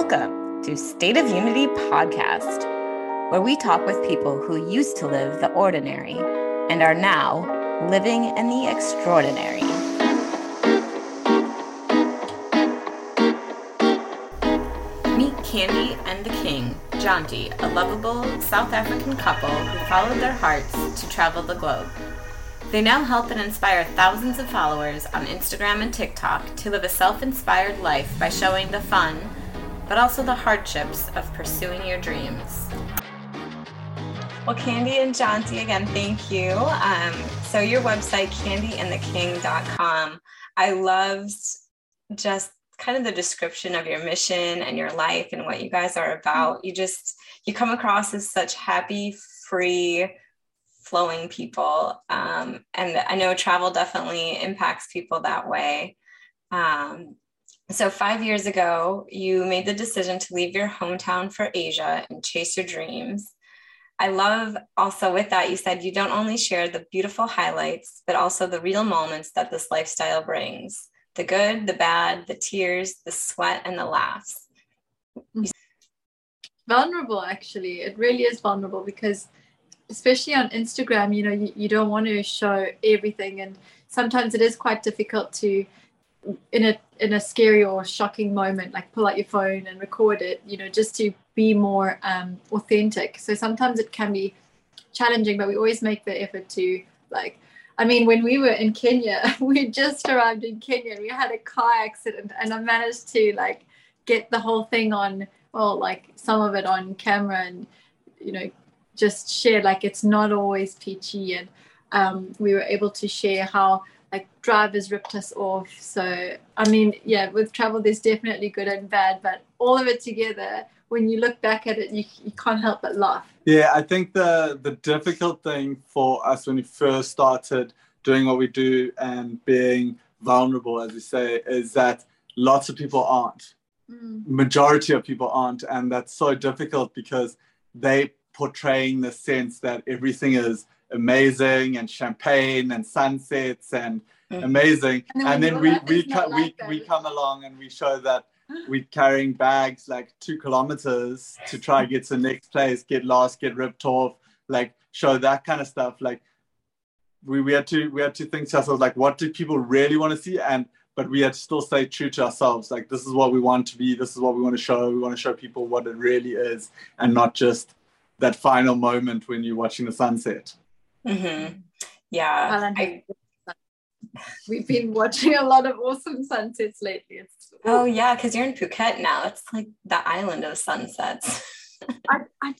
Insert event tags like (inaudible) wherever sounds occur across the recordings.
Welcome to State of Unity Podcast, where we talk with people who used to live the ordinary and are now living in the extraordinary. Meet Candy and the King, Jaunty, a lovable South African couple who followed their hearts to travel the globe. They now help and inspire thousands of followers on Instagram and TikTok to live a self inspired life by showing the fun, but also the hardships of pursuing your dreams. Well, Candy and Jaunty, again, thank you. Um, so, your website, candyandtheking.com, I loved just kind of the description of your mission and your life and what you guys are about. You just, you come across as such happy, free, flowing people. Um, and I know travel definitely impacts people that way. Um, so, five years ago, you made the decision to leave your hometown for Asia and chase your dreams. I love also with that, you said you don't only share the beautiful highlights, but also the real moments that this lifestyle brings the good, the bad, the tears, the sweat, and the laughs. Mm-hmm. Vulnerable, actually. It really is vulnerable because, especially on Instagram, you know, you, you don't want to show everything. And sometimes it is quite difficult to in a in a scary or shocking moment like pull out your phone and record it you know just to be more um, authentic. So sometimes it can be challenging but we always make the effort to like i mean when we were in kenya (laughs) we just arrived in kenya and we had a car accident and i managed to like get the whole thing on well like some of it on camera and you know just share like it's not always peachy and um, we were able to share how drivers ripped us off. So I mean, yeah, with travel there's definitely good and bad, but all of it together, when you look back at it, you, you can't help but laugh. Yeah, I think the the difficult thing for us when we first started doing what we do and being vulnerable, as we say, is that lots of people aren't. Mm. Majority of people aren't, and that's so difficult because they portraying the sense that everything is amazing and champagne and sunsets and. Amazing. And then, and then we we co- we, we come along and we show that (gasps) we're carrying bags like two kilometers to try get to the next place, get lost, get ripped off, like show that kind of stuff. Like we, we had to we had to think to ourselves like what do people really want to see and but we had to still stay true to ourselves. Like this is what we want to be, this is what we want to show. We want to show people what it really is and not just that final moment when you're watching the sunset. Mm-hmm. Yeah. I, we've been watching a lot of awesome sunsets lately. It's, oh, yeah, because you're in Phuket now. It's like the island of sunsets. I, I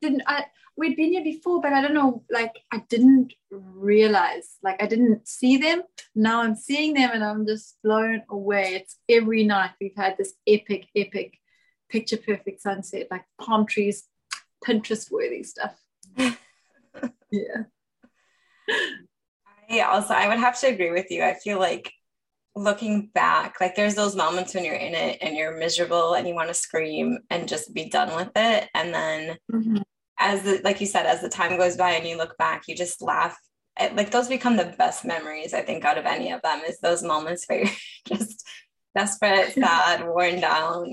didn't, I, we'd been here before, but I don't know, like, I didn't realize, like, I didn't see them. Now I'm seeing them and I'm just blown away. It's every night we've had this epic, epic, picture perfect sunset, like palm trees, Pinterest worthy stuff. (laughs) yeah. Also I would have to agree with you. I feel like looking back, like there's those moments when you're in it and you're miserable and you want to scream and just be done with it. And then mm-hmm. as the like you said, as the time goes by and you look back, you just laugh. like those become the best memories, I think, out of any of them is those moments where you're (laughs) just desperate, (laughs) sad, worn down.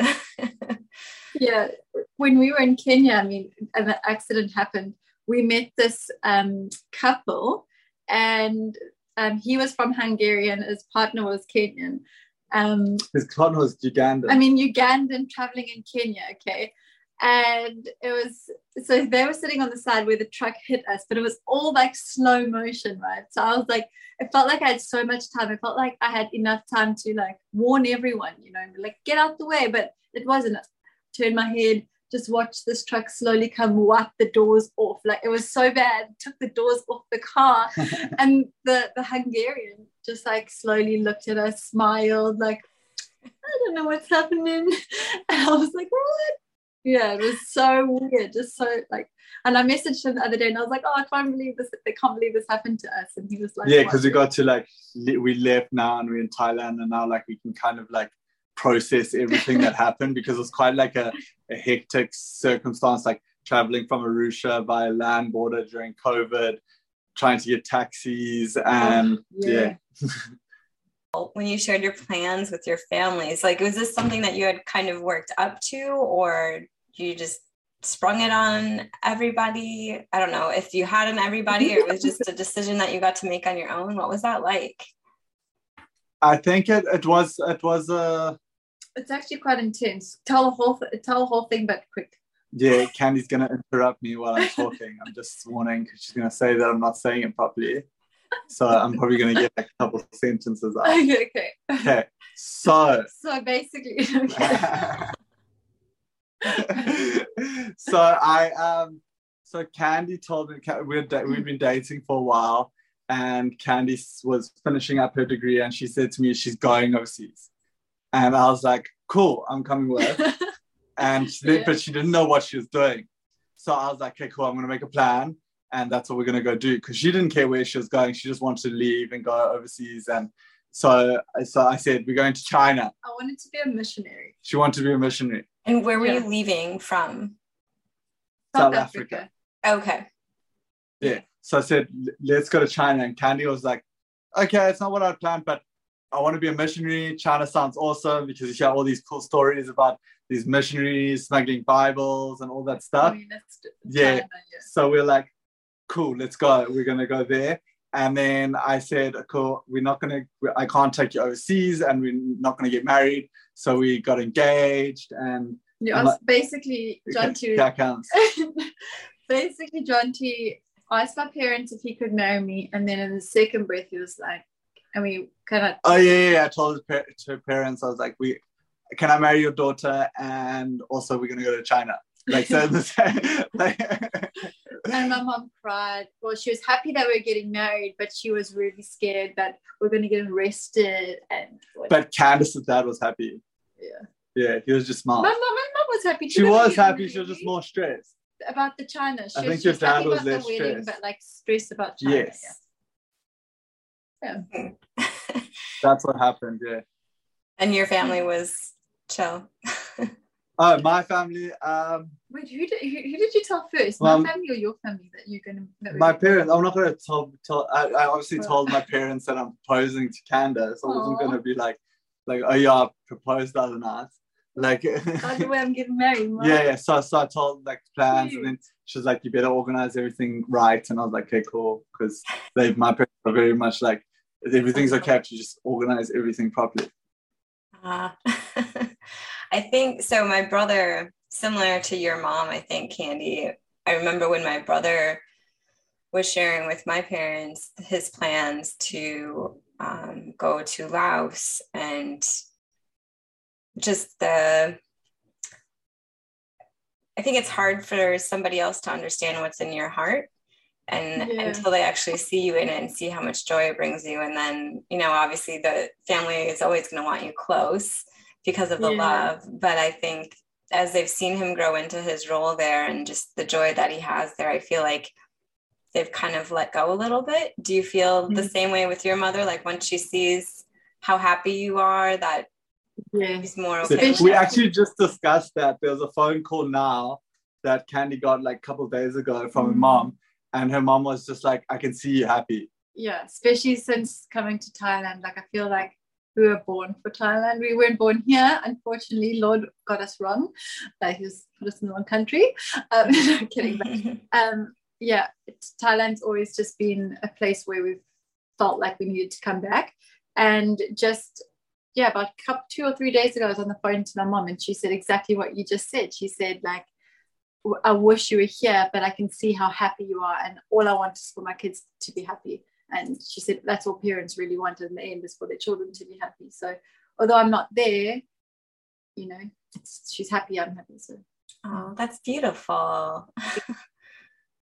(laughs) yeah. When we were in Kenya, I mean, and an accident happened we met this um, couple, and um, he was from Hungary and his partner was Kenyan. Um, his partner was Ugandan. I mean, Ugandan traveling in Kenya, okay. And it was so they were sitting on the side where the truck hit us, but it was all like slow motion, right? So I was like, it felt like I had so much time. It felt like I had enough time to like warn everyone, you know, like get out the way, but it wasn't. Turn my head, just watch this truck slowly come wipe the doors off. Like it was so bad, took the doors off the car. (laughs) and the, the Hungarian just like slowly looked at us, smiled, like, I don't know what's happening. (laughs) And I was like, what? Yeah, it was so weird, just so like and I messaged him the other day and I was like, oh, I can't believe this, they can't believe this happened to us. And he was like, Yeah, because we got to like we left now and we're in Thailand and now like we can kind of like process everything that (laughs) happened because it's quite like a, a hectic circumstance, like traveling from Arusha by land border during COVID, trying to get taxis, and oh, yeah. yeah. when you shared your plans with your families? Like, was this something that you had kind of worked up to, or you just sprung it on everybody? I don't know if you had an everybody or it was just a decision that you got to make on your own. What was that like? I think it, it was it was a. It's actually quite intense. Tell the whole tell the whole thing, but quick. Yeah, Candy's gonna interrupt me while I'm talking. I'm just warning because she's gonna say that I'm not saying it properly. So I'm probably gonna get a couple of sentences out. Okay. Okay. Okay. So. So basically. (laughs) okay. (laughs) so I um so Candy told me we'd we've been dating for a while, and Candy was finishing up her degree, and she said to me she's going overseas, and I was like, cool, I'm coming with, (laughs) and she did, yeah. but she didn't know what she was doing, so I was like, okay, cool, I'm gonna make a plan, and that's what we're gonna go do, because she didn't care where she was going, she just wanted to leave and go overseas, and so so I said we're going to China. I wanted to be a missionary. She wanted to be a missionary. And where were yeah. you leaving from? South, South Africa. Africa. Okay. Yeah. So I said, let's go to China. And Candy was like, okay, it's not what I planned, but I want to be a missionary. China sounds awesome because you hear all these cool stories about these missionaries smuggling Bibles and all that stuff. Oh, I mean, yeah. China, yeah. So we're like, cool, let's go. We're going to go there. And then I said, cool, we're not going to, I can't take you overseas and we're not going to get married. So we got engaged and. Yeah, like, basically, Jaunty (laughs) Basically, Jaunty asked my parents if he could marry me. And then in the second breath, he was like, and we kind of. Oh, yeah, yeah. I told his parents, I was like, we, can I marry your daughter? And also, we're going to go to China. Like, so (laughs) like, and my mom cried. Well, she was happy that we are getting married, but she was really scared that we going to get arrested. And but Candace's dad was happy. Yeah. Yeah, he was just smart. My mom, my mom was happy. She was happy. She was just more stressed about the China. She I think your dad was less wedding, stressed, but like stressed about China. Yes. Yeah. Yeah. (laughs) That's what happened. Yeah. And your family was chill. Oh, (laughs) my family. Um, Wait, who did, who, who did you tell first? My family or your family that you're going to? My parents. I'm not going to tell. tell I, I obviously told my parents that I'm proposing to Candace. I wasn't going to be like, like, oh yeah, I proposed the other night. Like, (laughs) by the way, I'm getting married. Yeah, yeah. So, so I told like plans, and then she was like, "You better organize everything right." And I was like, "Okay, cool," because they, my parents are very much like, everything's okay to just organize everything properly. Uh, (laughs) I think so. My brother, similar to your mom, I think, Candy. I remember when my brother was sharing with my parents his plans to um, go to Laos and just the I think it's hard for somebody else to understand what's in your heart and yeah. until they actually see you in it and see how much joy it brings you and then you know obviously the family is always going to want you close because of the yeah. love. But I think as they've seen him grow into his role there and just the joy that he has there, I feel like they've kind of let go a little bit. Do you feel mm-hmm. the same way with your mother? Like once she sees how happy you are, that yeah. he's more okay. we actually just discussed that. There's a phone call now that Candy got like a couple days ago from mm-hmm. her mom, and her mom was just like, "I can see you happy." Yeah, especially since coming to Thailand. Like I feel like we were born for Thailand. We weren't born here. Unfortunately, Lord got us wrong. Like he was put us in the wrong country. Um, (laughs) no, kidding. But, (laughs) um, yeah, Thailand's always just been a place where we've felt like we needed to come back. And just, yeah, about two or three days ago, I was on the phone to my mom and she said exactly what you just said. She said, like, I wish you were here, but I can see how happy you are. And all I want is for my kids to be happy. And she said that's all parents really want in the end is for their children to be happy. So although I'm not there, you know, she's happy, I'm happy. So oh, that's beautiful. (laughs)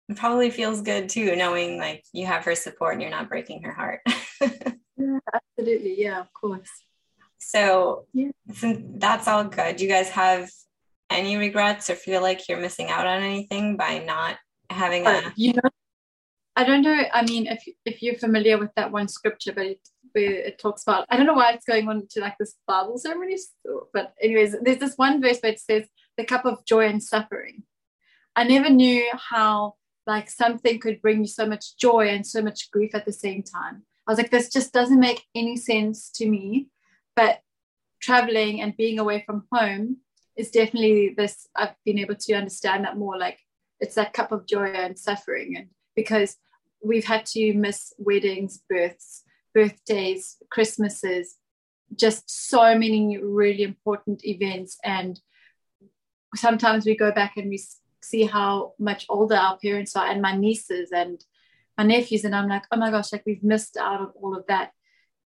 it probably feels good too, knowing like you have her support and you're not breaking her heart. (laughs) yeah, absolutely. Yeah, of course. So yeah. that's all good. You guys have any regrets or feel like you're missing out on anything by not having a you know I don't know. I mean, if if you're familiar with that one scripture, but it, where it talks about, I don't know why it's going on to like this Bible ceremony, but anyways, there's this one verse where it says the cup of joy and suffering. I never knew how like something could bring you so much joy and so much grief at the same time. I was like, this just doesn't make any sense to me. But traveling and being away from home is definitely this. I've been able to understand that more. Like it's that cup of joy and suffering, and because we've had to miss weddings, births, birthdays, Christmases, just so many really important events. And sometimes we go back and we see how much older our parents are, and my nieces and my nephews, and I'm like, oh my gosh, like we've missed out on all of that.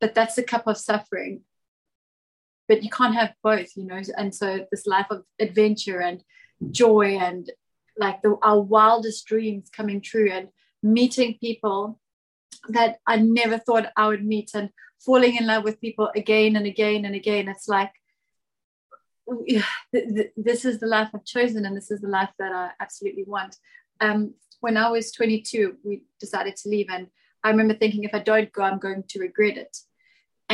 But that's a cup of suffering. But you can't have both, you know. And so this life of adventure and joy and like the, our wildest dreams coming true and meeting people that I never thought I would meet and falling in love with people again and again and again. It's like (sighs) this is the life I've chosen and this is the life that I absolutely want. Um, when I was 22, we decided to leave, and I remember thinking if I don't go, I'm going to regret it.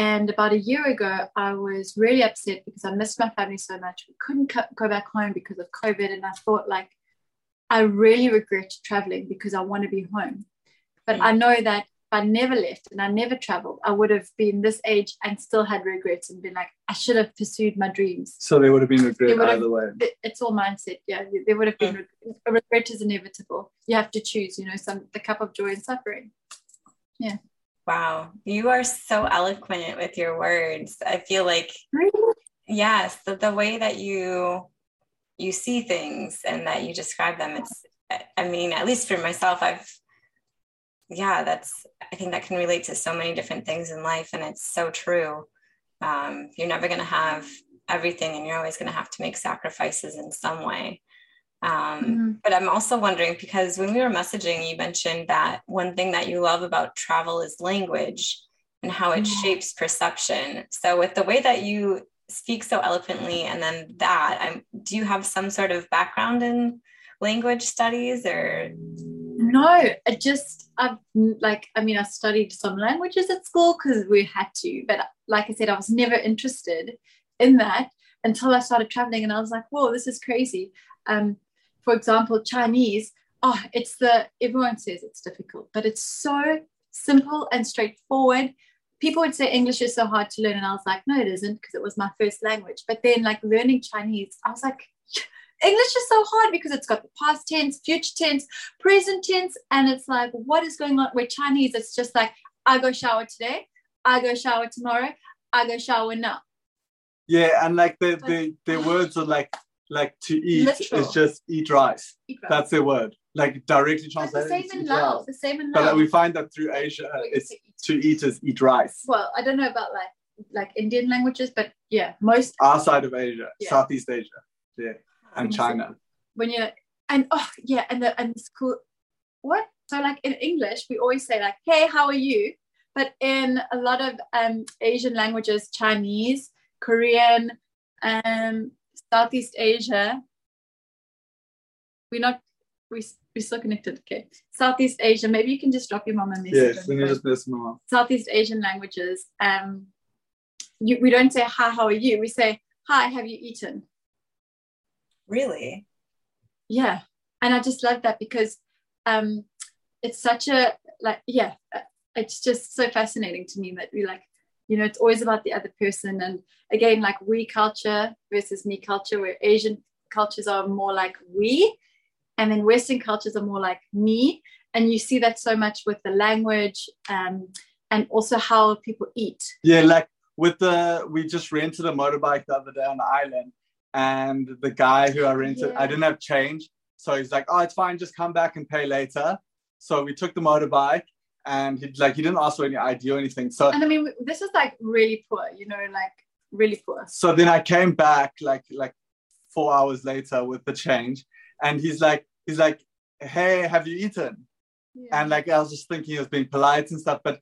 And about a year ago, I was really upset because I missed my family so much. We couldn't go back home because of COVID, and I thought like I really regret traveling because I want to be home. But mm. I know that if I never left and I never traveled, I would have been this age and still had regrets and been like, I should have pursued my dreams. So there would have been regret either way. It's all mindset. Yeah, there would have been a regret is inevitable. You have to choose, you know, some the cup of joy and suffering. Yeah. Wow, you are so eloquent with your words. I feel like yes, the, the way that you you see things and that you describe them, it's I mean, at least for myself, I've yeah, that's, I think that can relate to so many different things in life. And it's so true. Um, you're never going to have everything and you're always going to have to make sacrifices in some way. Um, mm-hmm. But I'm also wondering because when we were messaging, you mentioned that one thing that you love about travel is language and how it mm-hmm. shapes perception. So, with the way that you speak so eloquently, and then that, I'm, do you have some sort of background in language studies or? No, I just I've like I mean I studied some languages at school because we had to, but like I said, I was never interested in that until I started traveling, and I was like, whoa, this is crazy. Um, for example, Chinese. Oh, it's the everyone says it's difficult, but it's so simple and straightforward. People would say English is so hard to learn, and I was like, no, it isn't because it was my first language. But then, like learning Chinese, I was like, (laughs) English is so hard because it's got the past tense, future tense, present tense, and it's like, what is going on with Chinese? It's just like, I go shower today, I go shower tomorrow, I go shower now. Yeah, and like the the, the words are like like to eat Literal. is just eat rice. eat rice. That's the word. Like directly translated. The same in Laos. The same in Laos. But like, we find that through Asia, it's to eat. to eat is eat rice. Well, I don't know about like like Indian languages, but yeah, most our side of Asia, yeah. Southeast Asia. Yeah and China. When you're and oh yeah, and the and the school what? So like in English, we always say like, hey, how are you? But in a lot of um, Asian languages, Chinese, Korean, um, Southeast Asia, we're not we we're still connected. Okay, Southeast Asia. Maybe you can just drop your mom a message. Yes, let me just miss mom. Southeast Asian languages. Um, you, we don't say hi, how are you? We say hi, have you eaten? Really? Yeah. And I just love that because um, it's such a, like, yeah, it's just so fascinating to me that we like, you know, it's always about the other person. And again, like we culture versus me culture, where Asian cultures are more like we, and then Western cultures are more like me. And you see that so much with the language um, and also how people eat. Yeah, like with the, we just rented a motorbike the other day on the island and the guy who I rented, yeah. I didn't have change. So he's like, oh, it's fine, just come back and pay later. So we took the motorbike and he like he didn't ask for any ID or anything. So and I mean this is like really poor, you know, like really poor. So then I came back like like four hours later with the change and he's like he's like, Hey, have you eaten? Yeah. And like I was just thinking he was being polite and stuff, but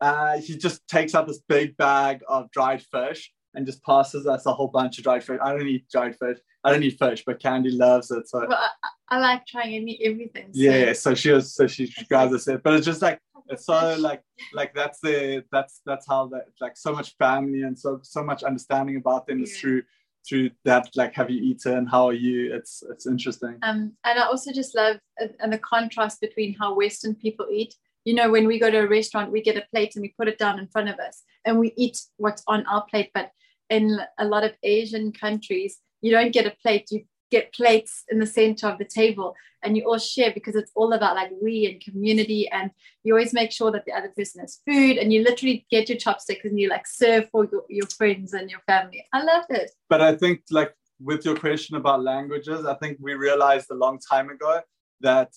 uh, he just takes out this big bag of dried fish and just passes us a whole bunch of dried fish. I don't eat dried fish. I don't eat fish, but Candy loves it. So well, I, I, like trying and eat everything. So. Yeah, so she was so she grabs us it, but it's just like it's so like like that's the that's that's how that like so much family and so so much understanding about them yeah. is through through that like have you eaten? How are you? It's it's interesting. Um and i also just love uh, and the contrast between how western people eat. You know, when we go to a restaurant, we get a plate and we put it down in front of us and we eat what's on our plate. But in a lot of Asian countries, you don't get a plate, you get plates in the center of the table and you all share because it's all about like we and community and you always make sure that the other person has food and you literally get your chopsticks and you like serve for your, your friends and your family. I love it. But i think like with your question about languages i think we realized a long time ago that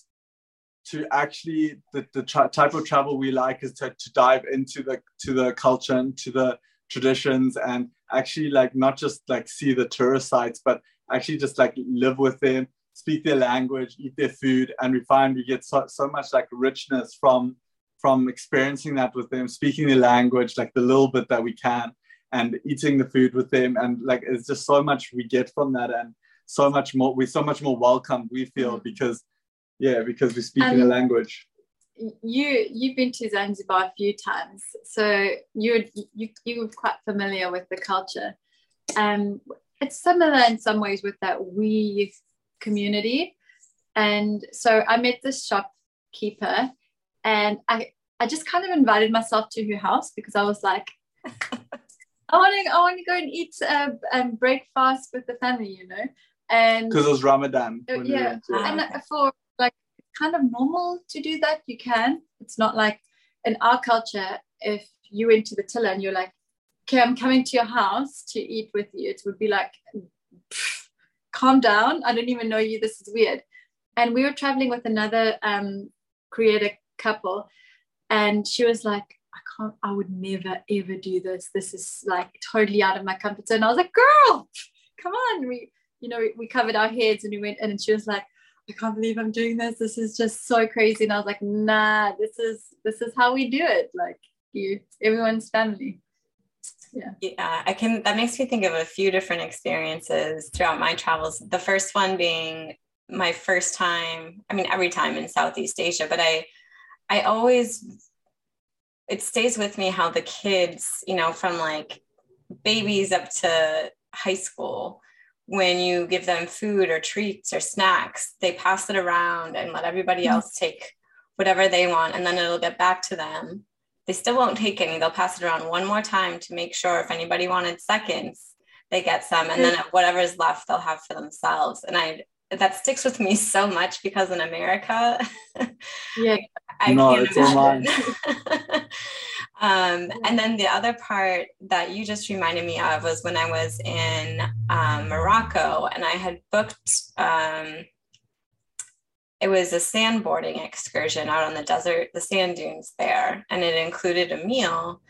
to actually the, the tra- type of travel we like is to, to dive into the to the culture and to the traditions and actually like not just like see the tourist sites but actually just like live with them speak their language eat their food and we find we get so, so much like richness from from experiencing that with them speaking their language like the little bit that we can and eating the food with them and like it's just so much we get from that and so much more we're so much more welcome we feel mm-hmm. because yeah, because we speak um, in a language. You you've been to Zanzibar a few times, so you're you you're quite familiar with the culture. Um, it's similar in some ways with that we community, and so I met this shopkeeper, and I I just kind of invited myself to her house because I was like. (laughs) I want to I want to go and eat uh, um, breakfast with the family, you know, and because it was Ramadan. Uh, yeah, and for like kind of normal to do that. You can. It's not like in our culture, if you went to the tiller and you're like, okay, I'm coming to your house to eat with you, it would be like, calm down. I don't even know you. This is weird. And we were traveling with another um, creator couple, and she was like, I can't, I would never ever do this. This is like totally out of my comfort zone. I was like, girl, come on. We, you know, we covered our heads and we went in, and she was like, I can't believe I'm doing this. This is just so crazy. And I was like, nah, this is this is how we do it. Like you, everyone's family. Yeah. Yeah, I can that makes me think of a few different experiences throughout my travels. The first one being my first time, I mean every time in Southeast Asia, but I I always it stays with me how the kids, you know, from like babies up to high school when you give them food or treats or snacks, they pass it around and let everybody mm-hmm. else take whatever they want, and then it'll get back to them. They still won't take any. They'll pass it around one more time to make sure if anybody wanted seconds, they get some, and then whatever's left, they'll have for themselves. And I that sticks with me so much because in America, (laughs) yeah, I no, can't imagine. (laughs) Um, and then the other part that you just reminded me of was when I was in um, Morocco and I had booked, um, it was a sandboarding excursion out on the desert, the sand dunes there, and it included a meal.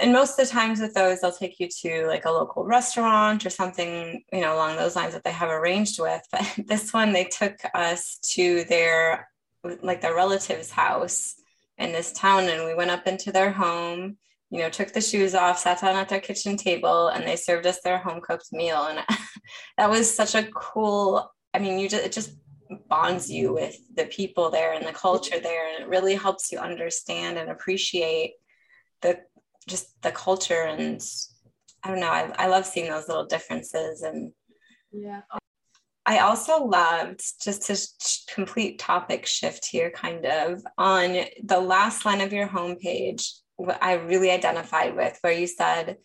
And most of the times with those, they'll take you to like a local restaurant or something, you know, along those lines that they have arranged with. (laughs) But this one, they took us to their like their relative's house in this town and we went up into their home you know took the shoes off sat down at their kitchen table and they served us their home cooked meal and (laughs) that was such a cool i mean you just it just bonds you with the people there and the culture there and it really helps you understand and appreciate the just the culture and i don't know i, I love seeing those little differences and yeah I also loved just to complete topic shift here, kind of on the last line of your homepage. What I really identified with, where you said,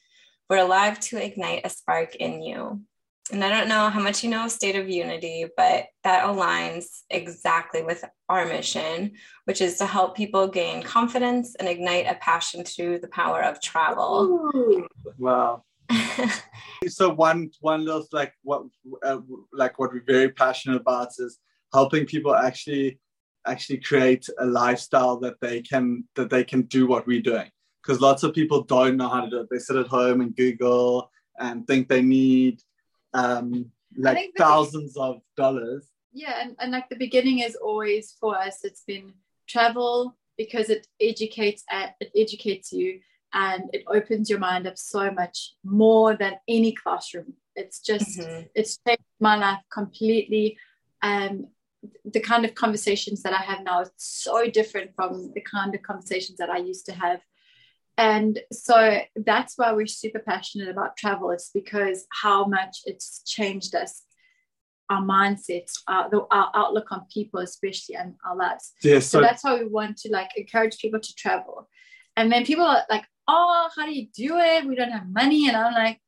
We're alive to ignite a spark in you. And I don't know how much you know of State of Unity, but that aligns exactly with our mission, which is to help people gain confidence and ignite a passion through the power of travel. Ooh, wow. (laughs) so one one little like what uh, like what we're very passionate about is helping people actually actually create a lifestyle that they can that they can do what we're doing because lots of people don't know how to do it they sit at home and google and think they need um like thousands the, of dollars. Yeah and, and like the beginning is always for us it's been travel because it educates it educates you and it opens your mind up so much more than any classroom. It's just mm-hmm. it's changed my life completely. And the kind of conversations that i have now is so different from the kind of conversations that i used to have and so that's why we're super passionate about travel it's because how much it's changed us our mindset, our, the, our outlook on people, especially and our lives. Yeah, so, so that's how we want to like encourage people to travel. And then people are like, oh, how do you do it? We don't have money. And I'm like,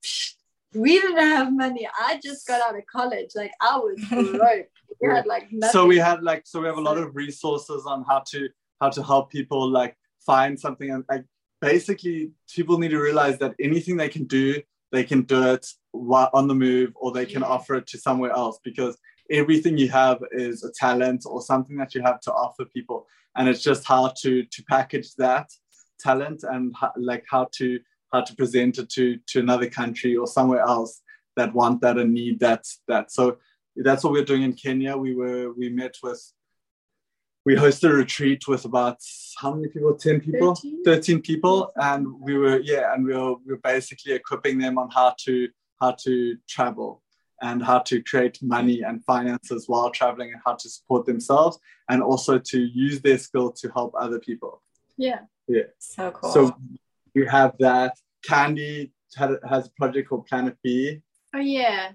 we didn't have money. I just got out of college. Like I was (laughs) broke. we had like nothing. So we had like so we have a lot of resources on how to how to help people like find something and like basically people need to realize that anything they can do they can do it on the move or they can offer it to somewhere else because everything you have is a talent or something that you have to offer people. And it's just how to to package that talent and how, like how to how to present it to to another country or somewhere else that want that and need that that. So that's what we're doing in kenya. We were we met with we hosted a retreat with about how many people? 10 people? 13, 13 people and we were yeah and we were, we were basically equipping them on how to how to travel and how to create money and finances while traveling and how to support themselves and also to use their skill to help other people. Yeah. Yeah. So cool. So we have that. Candy had, has a project called planet b. Oh yeah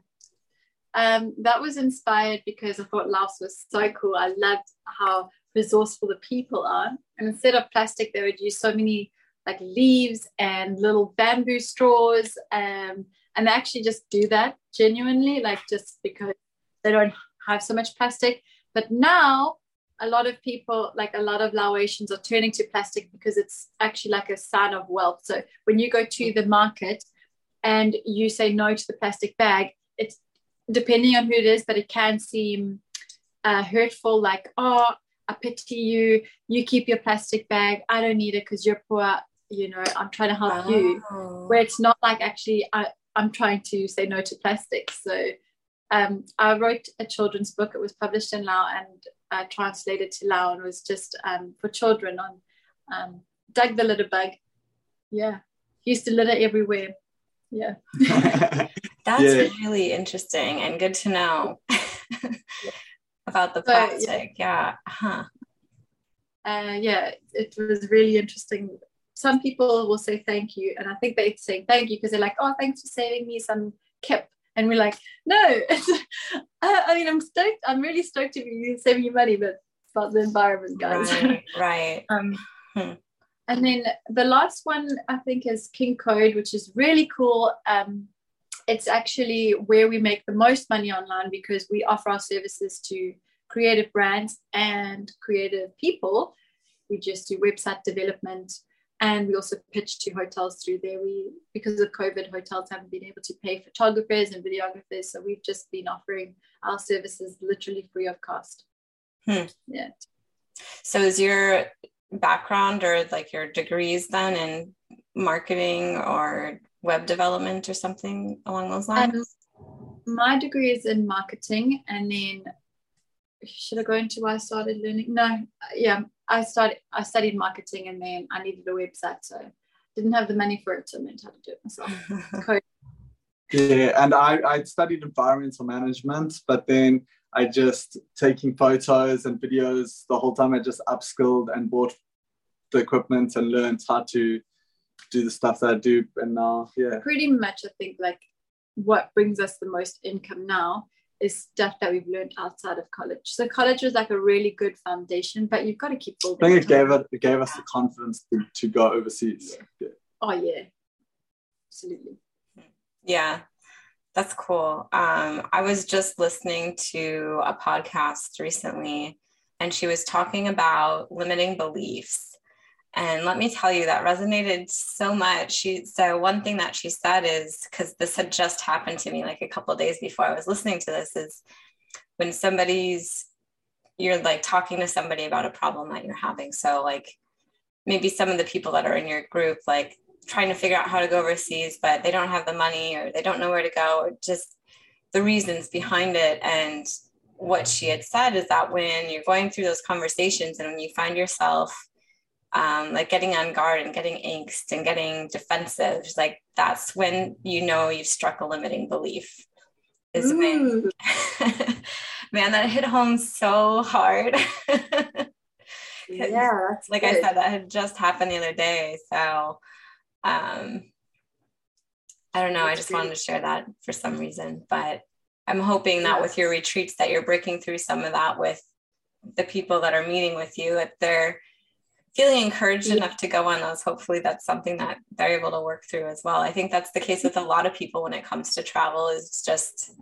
um, that was inspired because I thought Laos was so cool. I loved how resourceful the people are. And instead of plastic, they would use so many like leaves and little bamboo straws. Um, and they actually just do that genuinely, like just because they don't have so much plastic. But now a lot of people, like a lot of Laotians, are turning to plastic because it's actually like a sign of wealth. So when you go to the market and you say no to the plastic bag, it's depending on who it is, but it can seem uh, hurtful, like, oh, I pity you. You keep your plastic bag. I don't need it because you're poor. You know, I'm trying to help oh. you. Where it's not like actually, I, I'm trying to say no to plastic. So um, I wrote a children's book. It was published in Lao and uh, translated to Lao and was just um, for children on um, Doug the Litter Bug. Yeah, he used to litter everywhere. Yeah. (laughs) (laughs) That's yeah. really interesting and good to know (laughs) about the plastic. yeah. yeah. Huh. Uh, yeah, it was really interesting. Some people will say thank you, and I think they say thank you because they're like, "Oh, thanks for saving me some kip," and we're like, "No, (laughs) I mean, I'm stoked. I'm really stoked to be saving you money, but about the environment, guys." Right. (laughs) right. um, hmm. And then the last one I think is King Code, which is really cool. Um, it's actually where we make the most money online because we offer our services to creative brands and creative people. We just do website development and we also pitch to hotels through there. We because of COVID, hotels haven't been able to pay photographers and videographers, so we've just been offering our services literally free of cost. Hmm. Yeah. So is your background or like your degrees then in marketing or web development or something along those lines? Um, my degree is in marketing, and then should I go into why I started learning? No, yeah, I started. I studied marketing, and then I needed a website, so didn't have the money for it, so I learned how to do it myself. (laughs) Code. Yeah, and I I studied environmental management, but then I just taking photos and videos the whole time. I just upskilled and bought the equipment and learned how to do the stuff that I do. And now, yeah. Pretty much, I think like what brings us the most income now is stuff that we've learned outside of college. So college was like a really good foundation, but you've got to keep building. I think it gave it, it gave us the confidence to, to go overseas. Yeah. yeah. Oh yeah, absolutely. Yeah, that's cool. Um, I was just listening to a podcast recently, and she was talking about limiting beliefs and let me tell you, that resonated so much. She so one thing that she said is because this had just happened to me like a couple days before I was listening to this is when somebody's you're like talking to somebody about a problem that you're having. So like maybe some of the people that are in your group like trying to figure out how to go overseas, but they don't have the money or they don't know where to go, or just the reasons behind it. And what she had said is that when you're going through those conversations and when you find yourself um, like getting on guard and getting angst and getting defensive like that's when you know you've struck a limiting belief is when (laughs) man that hit home so hard yeah (laughs) like good. i said that had just happened the other day so um i don't know that's i just good. wanted to share that for some reason but I'm hoping that with your retreats that you're breaking through some of that with the people that are meeting with you, that they're feeling encouraged yeah. enough to go on those. Hopefully that's something that they're able to work through as well. I think that's the case with a lot of people when it comes to travel is just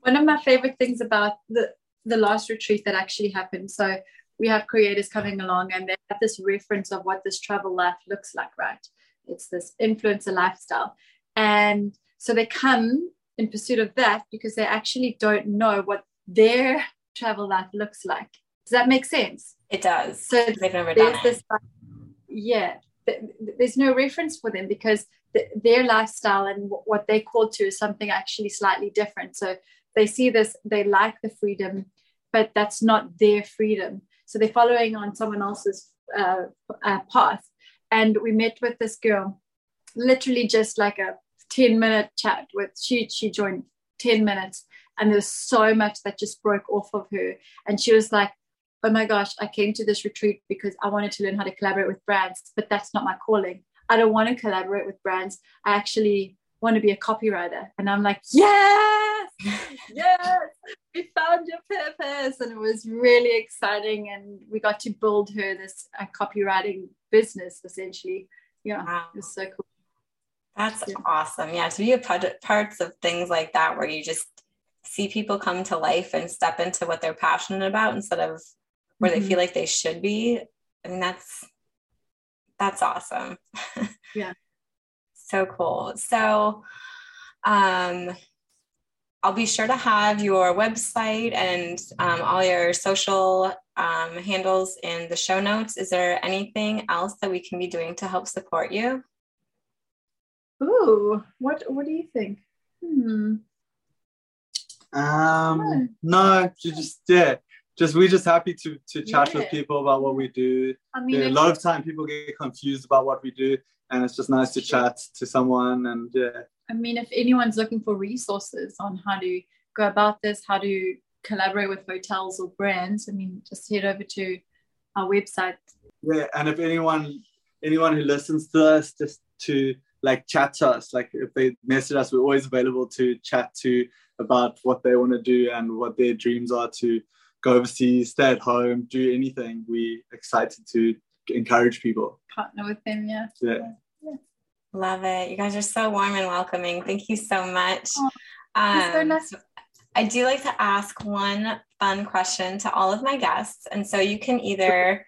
one of my favorite things about the the last retreat that actually happened. So we have creators coming along and they have this reference of what this travel life looks like, right? It's this influencer lifestyle. And so they come in pursuit of that because they actually don't know what their travel life looks like. Does that make sense? It does. So they've never done it. This, yeah, there's no reference for them because their lifestyle and what they call to is something actually slightly different. So they see this, they like the freedom, but that's not their freedom. So they're following on someone else's uh, uh, path. And we met with this girl, literally just like a 10 minute chat with she she joined 10 minutes and there's so much that just broke off of her and she was like oh my gosh i came to this retreat because i wanted to learn how to collaborate with brands but that's not my calling. I don't want to collaborate with brands. I actually want to be a copywriter. And i'm like yes (laughs) yes we found your purpose. And it was really exciting. And we got to build her this uh, copywriting business essentially. Yeah wow. it was so cool. That's yeah. awesome. Yeah, to be a part parts of things like that where you just see people come to life and step into what they're passionate about instead of where mm-hmm. they feel like they should be. I mean, that's that's awesome. (laughs) Yeah. so cool. So um I'll be sure to have your website and um, all your social um, handles in the show notes. Is there anything else that we can be doing to help support you? Ooh, what what do you think? Hmm. Um, no, just yeah, just we're just happy to to chat yeah. with people about what we do. I mean, yeah, a lot of time people get confused about what we do, and it's just nice to chat to someone. And yeah, I mean, if anyone's looking for resources on how to go about this, how to collaborate with hotels or brands, I mean, just head over to our website. Yeah, and if anyone anyone who listens to us, just to like chat to us. Like if they message us, we're always available to chat to about what they want to do and what their dreams are to go overseas, stay at home, do anything. We're excited to encourage people. Partner with them, yeah. Yeah. yeah. Love it. You guys are so warm and welcoming. Thank you so much. Oh, um, so nice. I do like to ask one fun question to all of my guests. And so you can either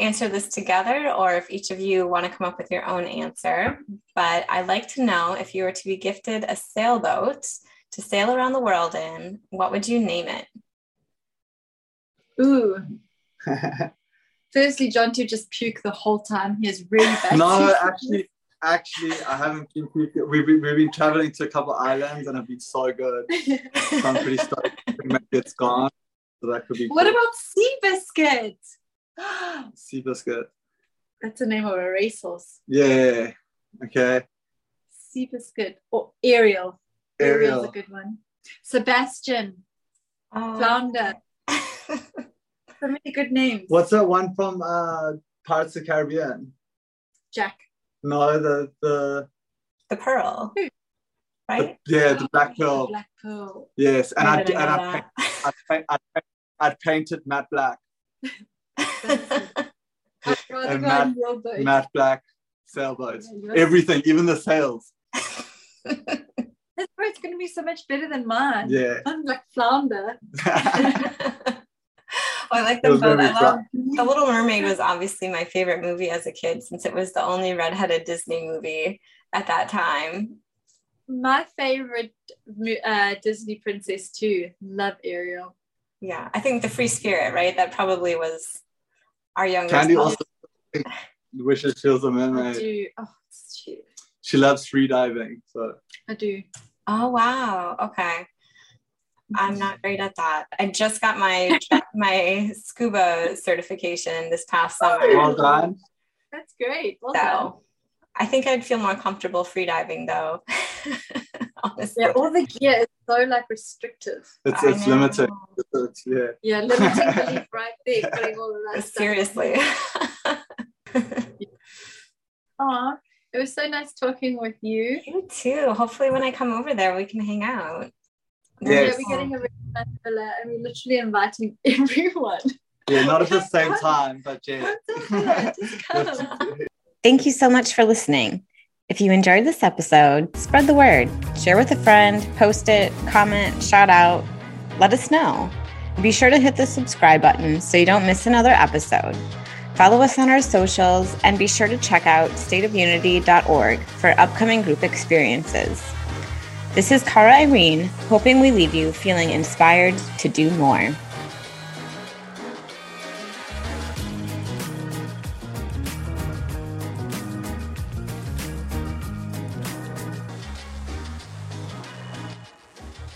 answer this together or if each of you want to come up with your own answer. But I'd like to know if you were to be gifted a sailboat to sail around the world in, what would you name it? Ooh. (laughs) Firstly, Jaunty just puke the whole time. He has really bad. No, actually, actually, I haven't been puking. We've been, we've been traveling to a couple islands and I've been so good. (laughs) so I'm pretty stoked. It's gone. So that could be. What cool. about sea biscuits? Seabiscuit. (gasps) That's the name of a racehorse. Yeah. Okay. Seabiscuit or Ariel. Ariel. Ariel's a good one. Sebastian. Oh. Flounder. So many good names. What's that one from uh, Pirates of the Caribbean? Jack. No, the the the pearl. Who? Right? The, yeah, the black pearl. The black pearl. Yes, and I, I, and I, I, I, I painted matte black. (laughs) and matte, matte black sailboats. Yeah, Everything, even the sails. (laughs) This boat's going to be so much better than mine. Yeah. I'm like flounder. (laughs) I like them both. I love The Little Mermaid was obviously my favorite movie as a kid since it was the only redheaded Disney movie at that time. My favorite uh, Disney princess too. Love Ariel. Yeah, I think the Free Spirit, right? That probably was our youngest. Candy also (laughs) wishes she was a mermaid. I do. Oh, cute. She loves free diving, so. I do. Oh wow. Okay. I'm not great at that. I just got my (laughs) my scuba certification this past oh, summer. Well done. That's great. Well so, done. I think I'd feel more comfortable free diving though. (laughs) Honestly. Yeah, all the gear is so like restrictive. It's it's limiting. It's, yeah. Yeah, limiting (laughs) belief right there, putting all of that Seriously. Oh, it was so nice talking with you. You too. Hopefully when I come over there we can hang out. Yes. Yeah, we're getting a really nice villa and we're literally inviting (laughs) everyone. Yeah, not at the same time, but yeah. (laughs) Thank you so much for listening. If you enjoyed this episode, spread the word. Share with a friend, post it, comment, shout out. Let us know. Be sure to hit the subscribe button so you don't miss another episode. Follow us on our socials and be sure to check out stateofunity.org for upcoming group experiences. This is Cara Irene, hoping we leave you feeling inspired to do more.